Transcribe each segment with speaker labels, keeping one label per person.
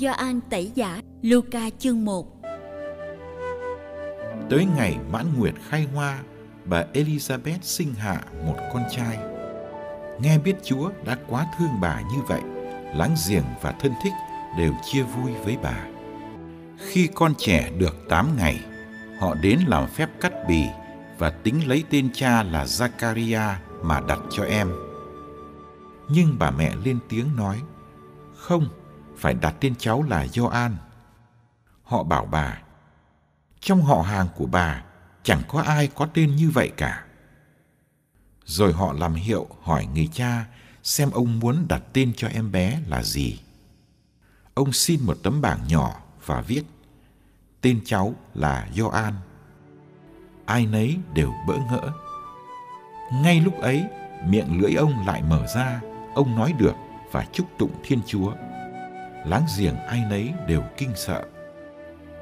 Speaker 1: Gioan tẩy giả Luca chương 1
Speaker 2: Tới ngày mãn nguyệt khai hoa, bà Elizabeth sinh hạ một con trai. Nghe biết Chúa đã quá thương bà như vậy, láng giềng và thân thích đều chia vui với bà. Khi con trẻ được 8 ngày, họ đến làm phép cắt bì và tính lấy tên cha là Zakaria mà đặt cho em. Nhưng bà mẹ lên tiếng nói, không, phải đặt tên cháu là Gioan. Họ bảo bà, trong họ hàng của bà chẳng có ai có tên như vậy cả. Rồi họ làm hiệu hỏi người cha xem ông muốn đặt tên cho em bé là gì. Ông xin một tấm bảng nhỏ và viết tên cháu là Gioan. Ai nấy đều bỡ ngỡ. Ngay lúc ấy, miệng lưỡi ông lại mở ra, ông nói được và chúc tụng Thiên Chúa láng giềng ai nấy đều kinh sợ.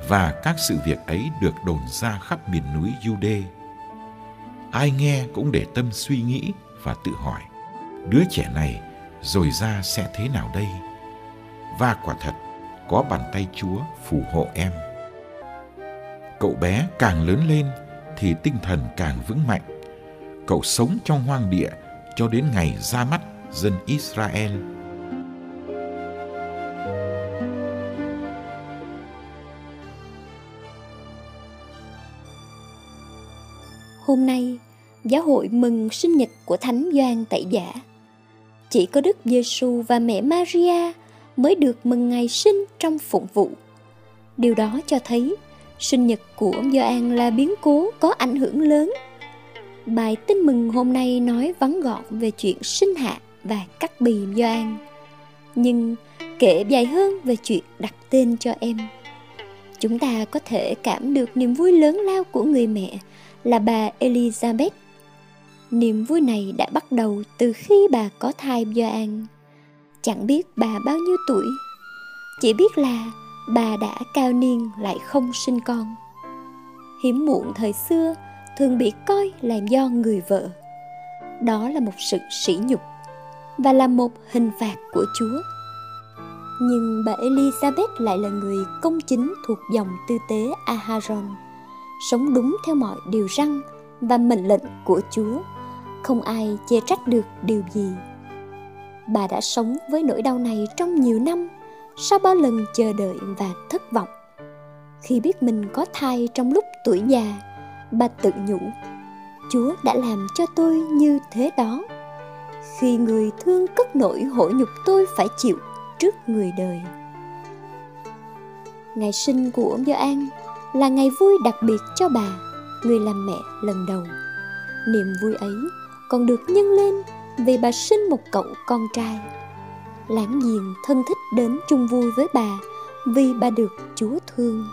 Speaker 2: Và các sự việc ấy được đồn ra khắp miền núi Jude. Ai nghe cũng để tâm suy nghĩ và tự hỏi, đứa trẻ này rồi ra sẽ thế nào đây? Và quả thật, có bàn tay Chúa phù hộ em. Cậu bé càng lớn lên thì tinh thần càng vững mạnh. Cậu sống trong hoang địa cho đến ngày ra mắt dân Israel
Speaker 3: Hôm nay, giáo hội mừng sinh nhật của Thánh Gioan Tẩy Giả. Chỉ có Đức Giêsu và mẹ Maria mới được mừng ngày sinh trong phụng vụ. Điều đó cho thấy sinh nhật của Gioan là biến cố có ảnh hưởng lớn. Bài tin mừng hôm nay nói vắn gọn về chuyện sinh hạ và cắt bì Gioan. Nhưng kể dài hơn về chuyện đặt tên cho em. Chúng ta có thể cảm được niềm vui lớn lao của người mẹ là bà Elizabeth. Niềm vui này đã bắt đầu từ khi bà có thai Joan. Chẳng biết bà bao nhiêu tuổi, chỉ biết là bà đã cao niên lại không sinh con. Hiếm muộn thời xưa thường bị coi là do người vợ. Đó là một sự sỉ nhục và là một hình phạt của Chúa. Nhưng bà Elizabeth lại là người công chính thuộc dòng tư tế Aharon sống đúng theo mọi điều răn và mệnh lệnh của Chúa, không ai chê trách được điều gì. Bà đã sống với nỗi đau này trong nhiều năm, sau bao lần chờ đợi và thất vọng. Khi biết mình có thai trong lúc tuổi già, bà tự nhủ, Chúa đã làm cho tôi như thế đó. Khi người thương cất nỗi hổ nhục tôi phải chịu trước người đời. Ngày sinh của ông Gioan là ngày vui đặc biệt cho bà, người làm mẹ lần đầu. Niềm vui ấy còn được nhân lên vì bà sinh một cậu con trai. Láng giềng thân thích đến chung vui với bà vì bà được Chúa thương.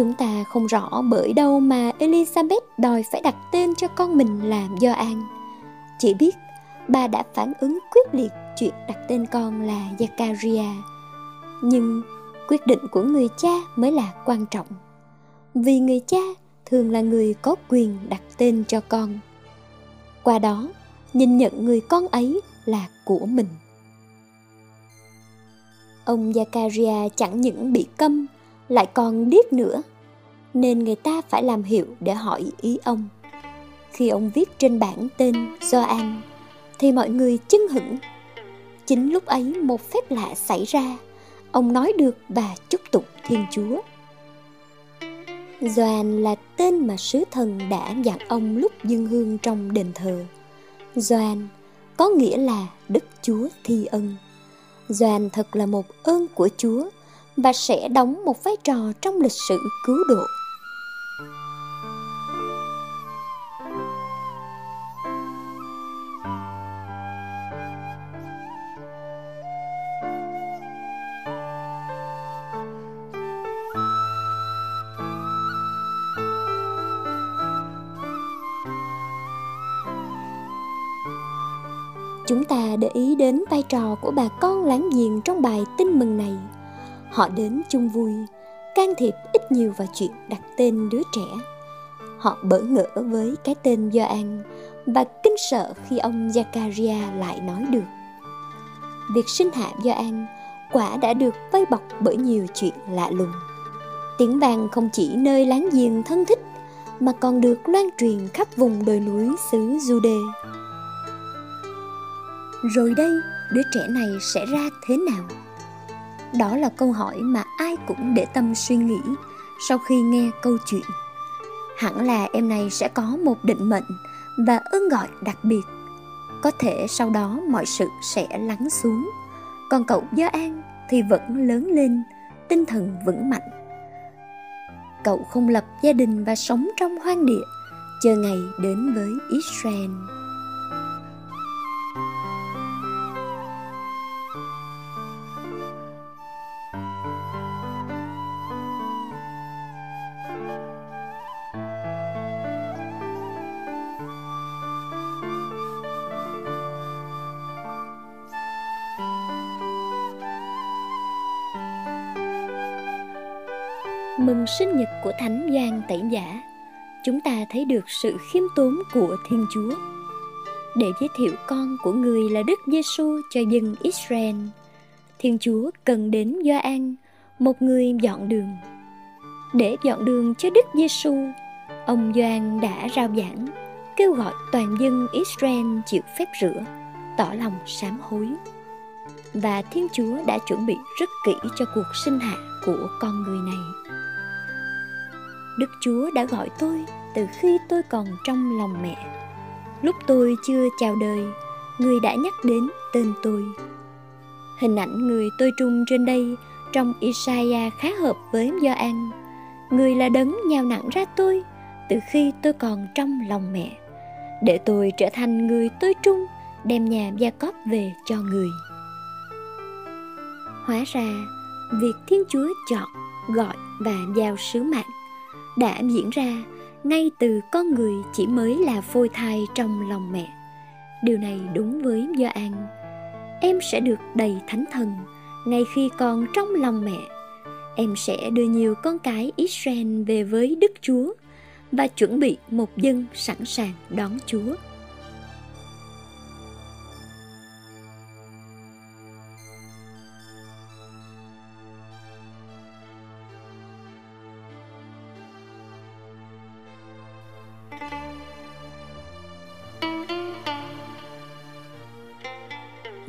Speaker 3: Chúng ta không rõ bởi đâu mà Elizabeth đòi phải đặt tên cho con mình là Gioan. Chỉ biết bà đã phản ứng quyết liệt chuyện đặt tên con là Zakaria. Nhưng quyết định của người cha mới là quan trọng. Vì người cha thường là người có quyền đặt tên cho con. qua đó, nhìn nhận người con ấy là của mình ông Zakaria chẳng những bị câm lại còn điếc nữa, nên người ta phải làm hiệu để hỏi ý ông khi ông viết trên bảng tên Gioan, thì mọi người chưng hửng chính lúc ấy một phép lạ xảy ra, ông nói được và chúc tụng thiên chúa Doan là tên mà sứ thần đã dặn ông lúc dâng hương trong đền thờ. Doan có nghĩa là Đức Chúa thi ân. Doan thật là một ơn của Chúa và sẽ đóng một vai trò trong lịch sử cứu độ. chúng ta để ý đến vai trò của bà con láng giềng trong bài tin mừng này họ đến chung vui, can thiệp ít nhiều vào chuyện đặt tên đứa trẻ. Họ bỡ ngỡ với cái tên Gioan và kinh sợ khi ông Zakaria lại nói được. Việc sinh hạ Gioan quả đã được vây bọc bởi nhiều chuyện lạ lùng. Tiếng vang không chỉ nơi láng giềng thân thích, mà còn được loan truyền khắp vùng đồi núi xứ Jude. Rồi đây, đứa trẻ này sẽ ra thế nào? Đó là câu hỏi mà ai cũng để tâm suy nghĩ sau khi nghe câu chuyện. Hẳn là em này sẽ có một định mệnh và ơn gọi đặc biệt. Có thể sau đó mọi sự sẽ lắng xuống. Còn cậu Gia An thì vẫn lớn lên, tinh thần vững mạnh. Cậu không lập gia đình và sống trong hoang địa, chờ ngày đến với Israel. Mừng sinh nhật của Thánh Giang Tẩy Giả, chúng ta thấy được sự khiêm tốn của Thiên Chúa. Để giới thiệu con của người là Đức Giêsu cho dân Israel, Thiên Chúa cần đến Gioan, một người dọn đường. Để dọn đường cho Đức Giêsu, ông Gioan đã rao giảng, kêu gọi toàn dân Israel chịu phép rửa, tỏ lòng sám hối. Và Thiên Chúa đã chuẩn bị rất kỹ cho cuộc sinh hạ của con người này. Đức Chúa đã gọi tôi từ khi tôi còn trong lòng mẹ. Lúc tôi chưa chào đời, người đã nhắc đến tên tôi. Hình ảnh người tôi trung trên đây trong Isaiah khá hợp với Gioan. Người là đấng nhào nặng ra tôi từ khi tôi còn trong lòng mẹ, để tôi trở thành người tôi trung đem nhà gia cóp về cho người. Hóa ra, việc Thiên Chúa chọn, gọi và giao sứ mạng đã diễn ra, ngay từ con người chỉ mới là phôi thai trong lòng mẹ. Điều này đúng với Gioan em sẽ được đầy thánh thần ngay khi còn trong lòng mẹ. Em sẽ đưa nhiều con cái Israel về với Đức Chúa và chuẩn bị một dân sẵn sàng đón Chúa.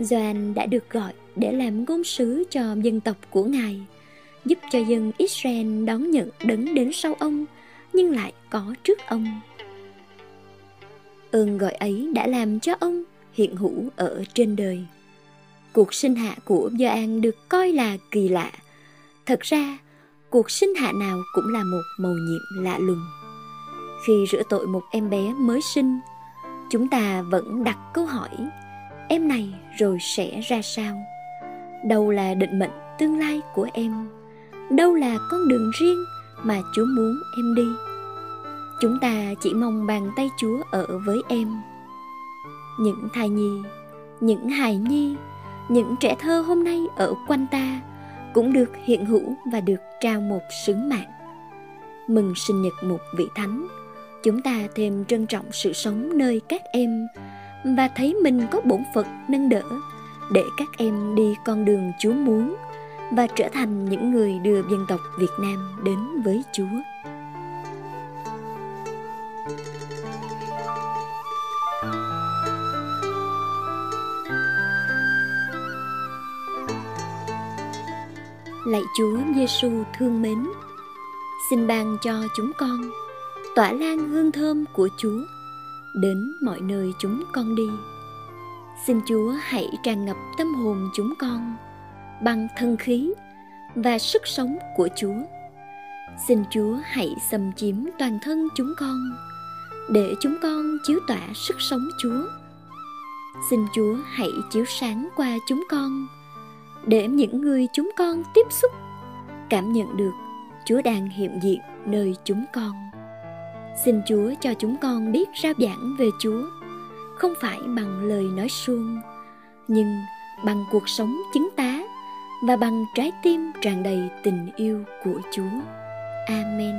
Speaker 3: Doan đã được gọi để làm ngôn sứ cho dân tộc của Ngài, giúp cho dân Israel đón nhận đấng đến sau ông, nhưng lại có trước ông. Ơn gọi ấy đã làm cho ông hiện hữu ở trên đời. Cuộc sinh hạ của Gioan được coi là kỳ lạ. Thật ra, cuộc sinh hạ nào cũng là một mầu nhiệm lạ lùng. Khi rửa tội một em bé mới sinh, chúng ta vẫn đặt câu hỏi em này rồi sẽ ra sao? Đâu là định mệnh tương lai của em? Đâu là con đường riêng mà chúa muốn em đi? Chúng ta chỉ mong bàn tay chúa ở với em. Những thai nhi, những hài nhi, những trẻ thơ hôm nay ở quanh ta cũng được hiện hữu và được trao một sứ mạng. Mừng sinh nhật một vị thánh, chúng ta thêm trân trọng sự sống nơi các em và thấy mình có bổn phận nâng đỡ để các em đi con đường Chúa muốn và trở thành những người đưa dân tộc Việt Nam đến với Chúa. Lạy Chúa Giêsu thương mến, xin ban cho chúng con tỏa lan hương thơm của Chúa đến mọi nơi chúng con đi. Xin Chúa hãy tràn ngập tâm hồn chúng con bằng thân khí và sức sống của Chúa. Xin Chúa hãy xâm chiếm toàn thân chúng con để chúng con chiếu tỏa sức sống Chúa. Xin Chúa hãy chiếu sáng qua chúng con để những người chúng con tiếp xúc cảm nhận được Chúa đang hiện diện nơi chúng con. Xin Chúa cho chúng con biết rao giảng về Chúa, không phải bằng lời nói suông, nhưng bằng cuộc sống chứng tá và bằng trái tim tràn đầy tình yêu của Chúa. Amen.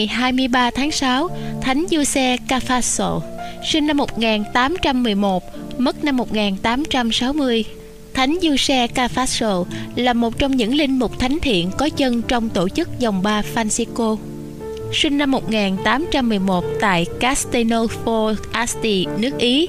Speaker 4: Ngày 23 tháng 6, Thánh Giuse Cafasso, sinh năm 1811, mất năm 1860. Thánh Giuse Cafasso là một trong những linh mục thánh thiện có chân trong tổ chức dòng ba Francisco. Sinh năm 1811 tại Castelnuovo Asti, nước Ý.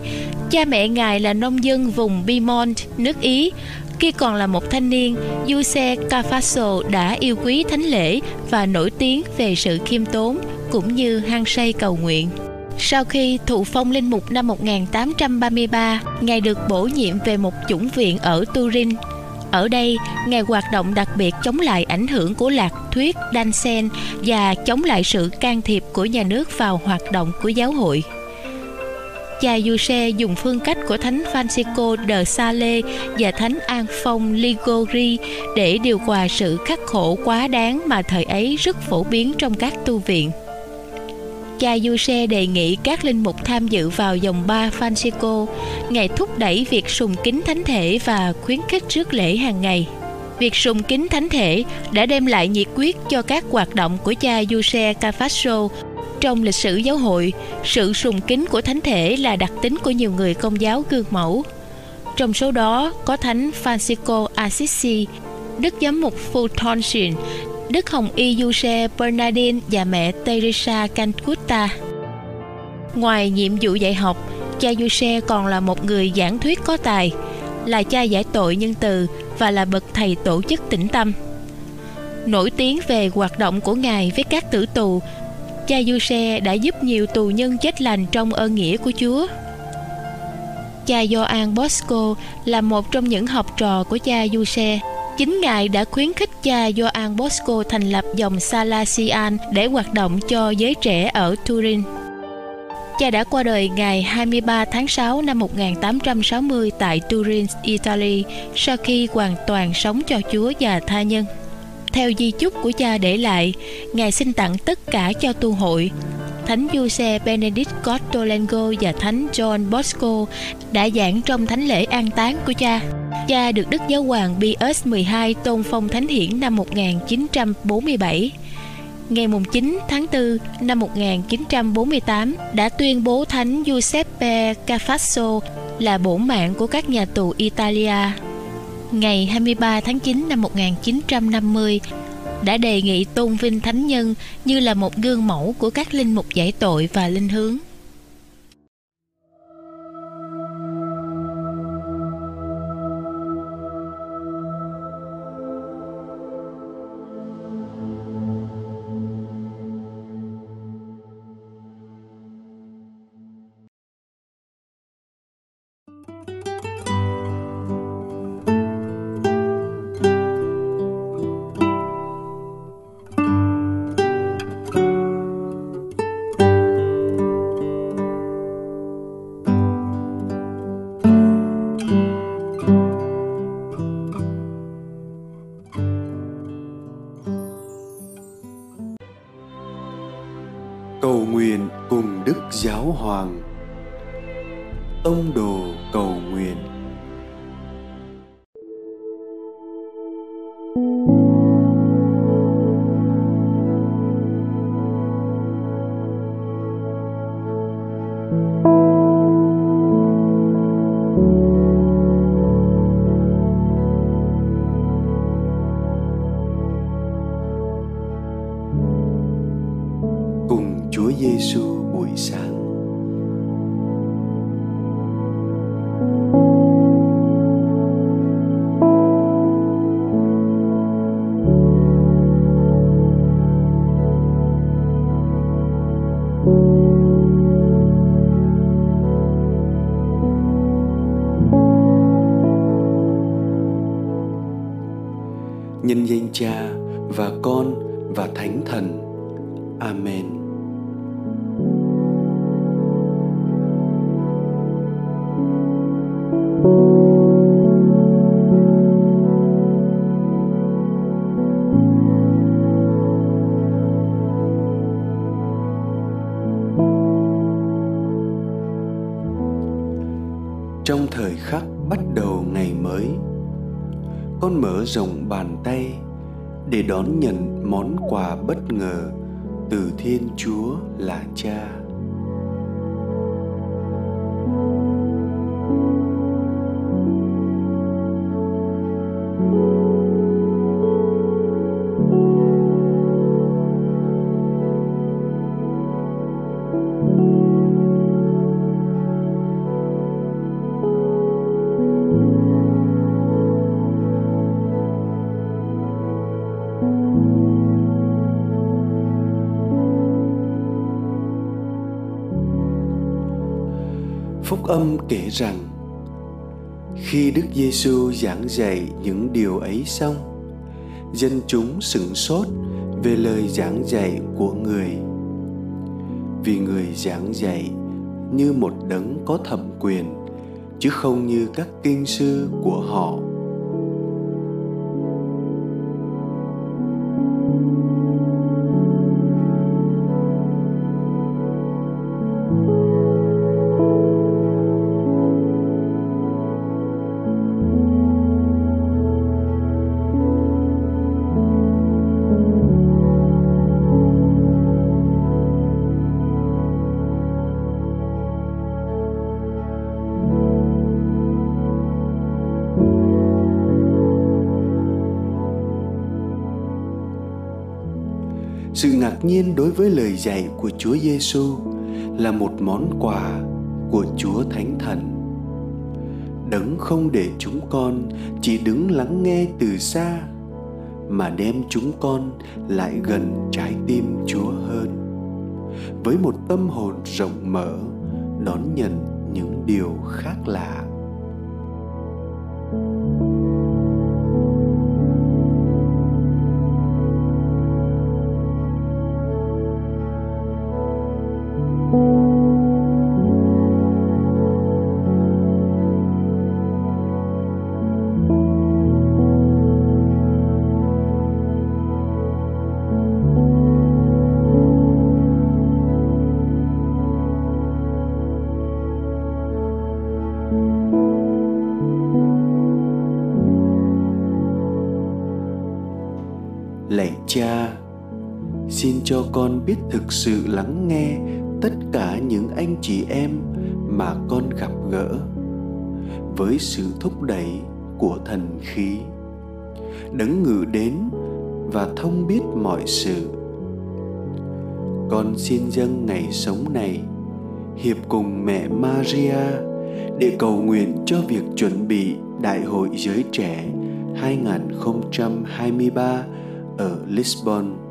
Speaker 4: Cha mẹ ngài là nông dân vùng Piemont, nước Ý, khi còn là một thanh niên, Giuse Cafasso đã yêu quý thánh lễ và nổi tiếng về sự khiêm tốn cũng như hăng say cầu nguyện. Sau khi thụ phong linh mục năm 1833, Ngài được bổ nhiệm về một chủng viện ở Turin. Ở đây, Ngài hoạt động đặc biệt chống lại ảnh hưởng của lạc thuyết Dansen và chống lại sự can thiệp của nhà nước vào hoạt động của giáo hội cha Giuse dùng phương cách của thánh Francisco de Sale và thánh An Phong Ligori để điều hòa sự khắc khổ quá đáng mà thời ấy rất phổ biến trong các tu viện. Cha Giuse đề nghị các linh mục tham dự vào dòng ba Francisco, Ngài thúc đẩy việc sùng kính thánh thể và khuyến khích rước lễ hàng ngày. Việc sùng kính thánh thể đã đem lại nhiệt quyết cho các hoạt động của cha Giuse Cafasso trong lịch sử giáo hội, sự sùng kính của thánh thể là đặc tính của nhiều người công giáo gương mẫu. Trong số đó có thánh Francisco Assisi, Đức Giám mục Fulton Đức Hồng Y Giuse Bernardine và mẹ Teresa Cancuta. Ngoài nhiệm vụ dạy học, cha Giuse còn là một người giảng thuyết có tài, là cha giải tội nhân từ và là bậc thầy tổ chức tĩnh tâm. Nổi tiếng về hoạt động của Ngài với các tử tù cha Giuse đã giúp nhiều tù nhân chết lành trong ơn nghĩa của Chúa. Cha Gioan Bosco là một trong những học trò của cha Giuse. Chính Ngài đã khuyến khích cha Gioan Bosco thành lập dòng Salesian để hoạt động cho giới trẻ ở Turin. Cha đã qua đời ngày 23 tháng 6 năm 1860 tại Turin, Italy sau khi hoàn toàn sống cho Chúa và tha nhân. Theo di chúc của cha để lại, Ngài xin tặng tất cả cho tu hội. Thánh Giuse Benedict Cottolengo và Thánh John Bosco đã giảng trong thánh lễ an táng của cha. Cha được Đức Giáo hoàng Pius XII tôn phong thánh hiển năm 1947 ngày 9 tháng 4 năm 1948 đã tuyên bố Thánh Giuseppe Cafasso là bổn mạng của các nhà tù Italia ngày 23 tháng 9 năm 1950 đã đề nghị tôn vinh thánh nhân như là một gương mẫu của các linh mục giải tội và linh hướng.
Speaker 5: Giáo mở rộng bàn tay để đón nhận món quà bất ngờ từ Thiên Chúa là Cha. Âm kể rằng khi Đức Giêsu giảng dạy những điều ấy xong, dân chúng sửng sốt về lời giảng dạy của người. Vì người giảng dạy như một đấng có thẩm quyền, chứ không như các kinh sư của họ. Ngạc nhiên đối với lời dạy của Chúa Giêsu là một món quà của Chúa Thánh Thần. Đấng không để chúng con chỉ đứng lắng nghe từ xa, mà đem chúng con lại gần trái tim Chúa hơn. Với một tâm hồn rộng mở, đón nhận những điều khác lạ. Xin cho con biết thực sự lắng nghe tất cả những anh chị em mà con gặp gỡ với sự thúc đẩy của thần khí đấng ngự đến và thông biết mọi sự con xin dâng ngày sống này, hiệp cùng mẹ Maria để cầu nguyện cho việc chuẩn bị Đại hội giới trẻ 2023 ở Lisbon.